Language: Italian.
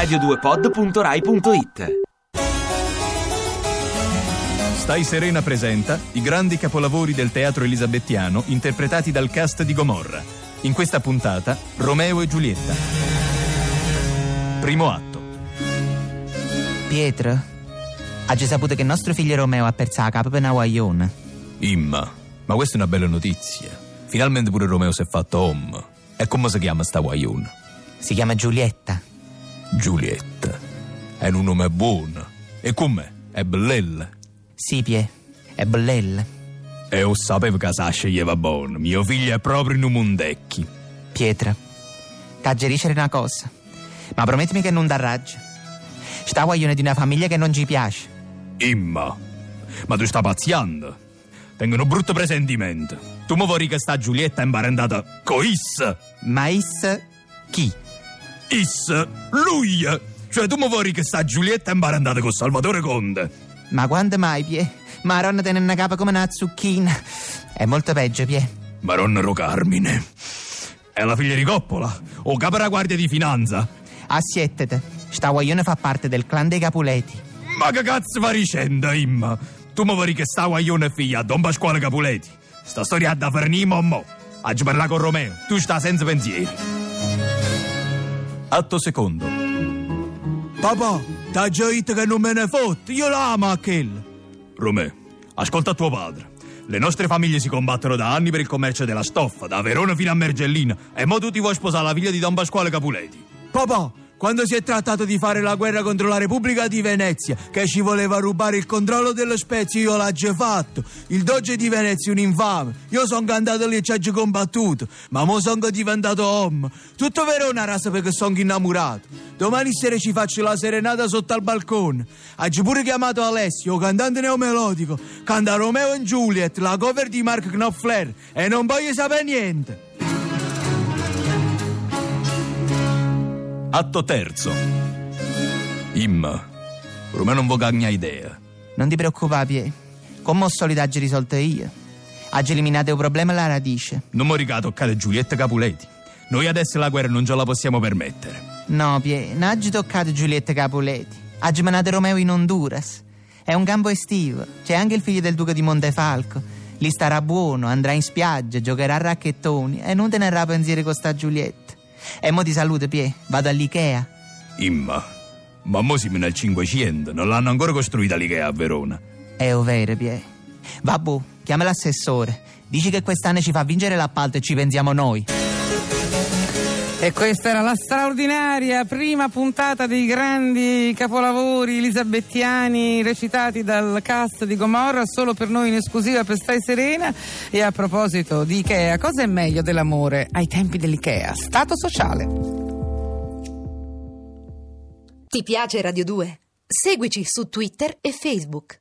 radio2pod.rai.it Stai Serena presenta i grandi capolavori del teatro elisabettiano interpretati dal cast di Gomorra. In questa puntata Romeo e Giulietta. Primo atto. Pietro, hai saputo che il nostro figlio Romeo ha perso la capa per una guaglione? Imma, ma questa è una bella notizia. Finalmente pure Romeo si è fatto home. E come si chiama sta guaglione? Si chiama Giulietta. Giulietta. È un nome buono. E com'è? È bellella. Sì, Pie, è bellella. E io sapevo che sa sceglieva buono. Mio figlio è proprio in un mondecchi. Pietro, t'aggerisce una cosa, ma promettimi che non t'arraggi. Sta guaglione di una famiglia che non ci piace. Imma, ma tu stai pazziando? Tengo un brutto presentimento. Tu mi vuoi che sta Giulietta imparentata con Is? Ma is chi? Is, lui! Cioè tu mi vuoi che sta Giulietta imparentata con Salvatore Conte? Ma quando mai, Pie? Maronna tiene una capa come una zucchina. È molto peggio, Pie. Maronna Carmine. È la figlia di Coppola? O capo della guardia di finanza? Assiettete, sta guaglione fa parte del clan dei Capuleti. Ma che cazzo fa ricenda, Imma? Tu mi vuoi che sta guaglione è figlia a Don Pasquale Capuleti? Sta storia da Fernimo mo? Oggi parla con Romeo, tu sta senza pensieri. Atto secondo. Papà, t'ha già detto che non me ne fotte, io l'amo a quel. Romeo, ascolta tuo padre. Le nostre famiglie si combattono da anni per il commercio della stoffa, da Verona fino a Mergellina, e mo tu ti vuoi sposare la figlia di Don Pasquale Capuleti. Papà, quando si è trattato di fare la guerra contro la Repubblica di Venezia, che ci voleva rubare il controllo delle spezie, io l'ho già fatto. Il doge di Venezia è un infame. Io sono andato lì e ci già combattuto, ma mo sono diventato uomo. Tutto Verona rasa perché sono innamorato. Domani sera ci faccio la serenata sotto al balcone. Oggi pure chiamato Alessio, cantante neomelodico. Canta Romeo e Juliet, la cover di Mark Knopfler, e non voglio sapere niente. Atto terzo. Imma, Romeo non vogagna idea. Non ti preoccupare, Pie. Come ho solidaggi risolto io. Oggi eliminato il problema alla radice. Non mi riga toccare Giulietta Capuletti. Noi adesso la guerra non ce la possiamo permettere. No, Pie, non oggi toccato Giulietta Capuleti. Oggi menate Romeo in Honduras. È un campo estivo. C'è anche il figlio del duca di Montefalco. Lì starà buono, andrà in spiaggia, giocherà a racchettoni e non tenerà pensieri con sta Giulietta. E mo ti saluto, Pie. Vado all'Ikea. Imma, ma mo siamo nel 500, non l'hanno ancora costruita l'Ikea a Verona. È ovvero, Pie. Vabbè, chiama l'assessore. Dici che quest'anno ci fa vincere l'appalto e ci pensiamo noi. E questa era la straordinaria prima puntata dei grandi capolavori elisabettiani recitati dal cast di Gomorra, solo per noi in esclusiva per Stai Serena. E a proposito di Ikea, cosa è meglio dell'amore ai tempi dell'Ikea? Stato sociale. Ti piace Radio 2? Seguici su Twitter e Facebook.